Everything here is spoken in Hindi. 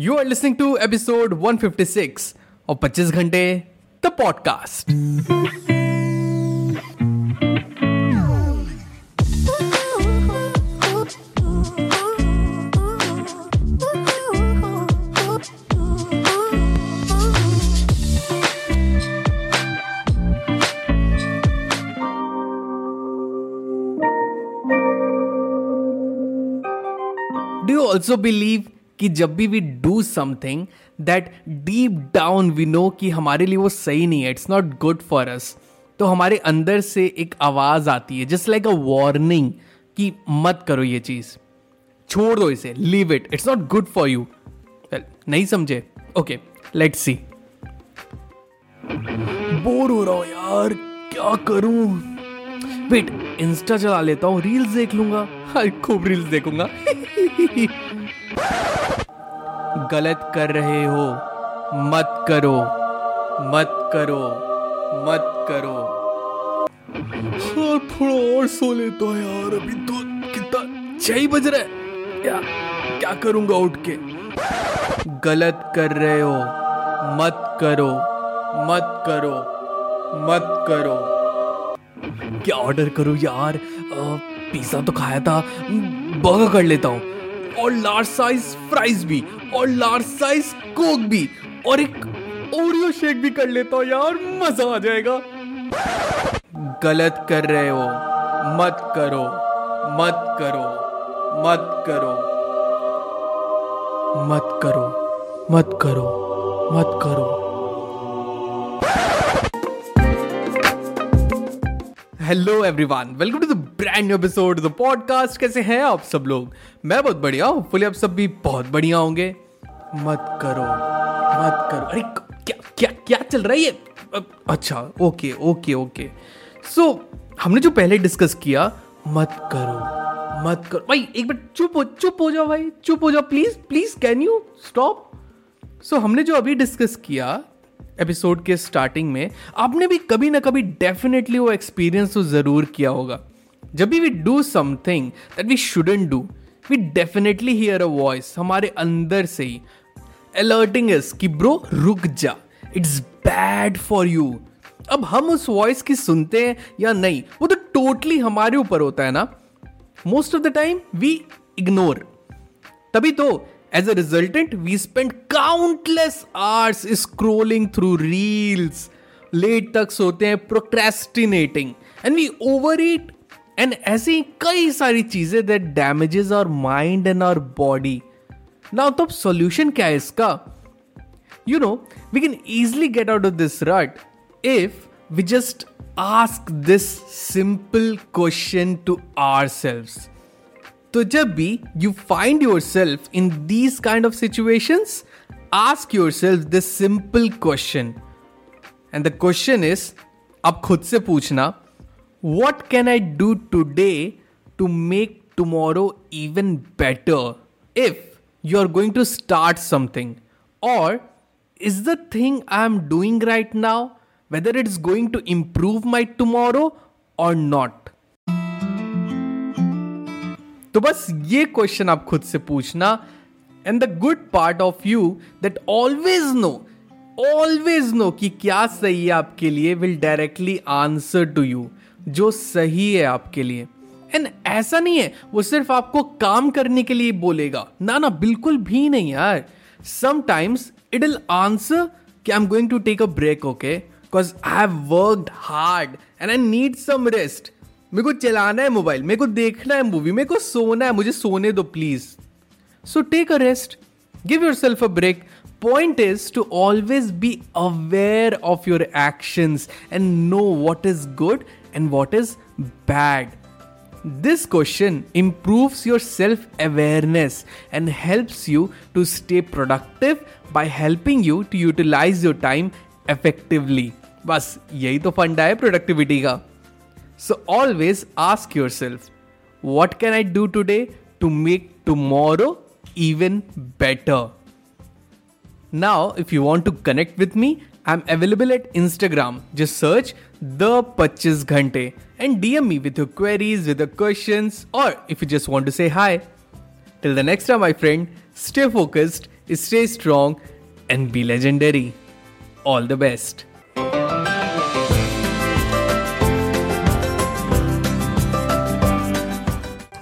You are listening to episode 156 of 25 घंटे the podcast. Do you also believe कि जब भी we do something that deep down we know कि हमारे लिए वो सही नहीं है it's not good for us तो हमारे अंदर से एक आवाज़ आती है जस्ट लाइक अ वार्निंग कि मत करो ये चीज़। छोड़ दो इसे leave it it's not good for you नहीं समझे? ओके लेट सी बोर हो रहा हूँ यार, क्या करूँ? वेट इंस्टा चला लेता हूँ रील्स देख लूँगा। खूब रील्स देखूँगा। गलत कर रहे हो मत करो मत करो मत करो। और थोड़ा और सो लेता हूँ यार अभी तो कितना छह ही बज रहा है। क्या क्या करूँगा उठ के? गलत कर रहे हो मत करो मत करो मत करो। क्या ऑर्डर करूँ यार? पिज्जा तो खाया था बर्गर कर लेता हूँ। और लार्ज साइज़ फ्राइज भी, और लार्ज साइज़ कोक भी, और एक ओरियो शेक भी कर लेता हूँ यार, मज़ा आ जाएगा। गलत कर रहे हो, मत करो मत करो मत करो मत करो मत करो मत करो। Hello everyone welcome to the brand new episode the podcast कैसे हैं आप सब लोग? मैं बहुत बढ़िया हूँ। फुली आप सब भी बहुत बढ़िया होंगे। मत करो। मत करो। अरे, क्या क्या क्या चल रहा है ये? अच्छा ओके ओके ओके सो हमने जो पहले डिस्कस किया, मत करो। मत करो। भाई, एक बार चुप हो चुप हो जाओ भाई। चुप हो जाओ please please can you stop so हमने जो अभी डिस्कस किया एपिसोड के स्टार्टिंग में, आपने भी कभी ना कभी डेफिनेटली वो एक्सपीरियंस तो ज़रूर किया होगा। जब भी we do something that we shouldn't do we definitely hear a voice हमारे अंदर से ही अलर्टिंग इज़ कि ब्रो रुक जा इट्स बैड फॉर यू अब हम उस वॉइस की सुनते हैं या नहीं, वो तो टोटली हमारे ऊपर होता है ना। Most of the time we ignore तभी तो As a resultant, we spend countless hours scrolling through reels. Late तक सोते हैं procrastinating and we overeat and ऐसी कई सारी चीज़ें that damages our mind and our body now तो सॉल्यूशन क्या है इसका? You know we can easily get out of this rut if we just ask this simple question to ourselves तो जब भी you find yourself in these kind of situations ask yourself this simple question and the question is अब खुद से पूछना what can I do today to make tomorrow even better if you are going to start something or is the thing I am doing right now whether it is going to improve my tomorrow or not तो बस ये क्वेश्चन आप खुद से पूछना and the good part of you that always know always know कि क्या सही है आपके लिए will directly answer to you जो सही है आपके लिए। एंड ऐसा नहीं है, वो सिर्फ़ आपको काम करने के लिए बोलेगा। ना ना, बिल्कुल भी नहीं यार। समटाइम्स इट विल आंसर कि I am going to take a break okay because I have worked hard and I need some rest मेरे को चलाना है मोबाइल, मेरे को देखना है मूवी मेरे को सोना है, मुझे सोने दो please so take a rest give yourself a break point is to always be aware of your action and know what is good and what is bad this question improves your self awareness and helps you to stay productive by helping you to utilize your time effectively बस, यही तो फंडा है प्रोडक्टिविटी का। So always ask yourself what can I do today to make tomorrow even better? Now, if you want to connect with me, I'm available at Instagram. Just search the Pachis Ghante and DM me with your queries, with your questions, or if you just want to say hi. Till the next time, my friend, stay focused stay strong, and be legendary. All the best.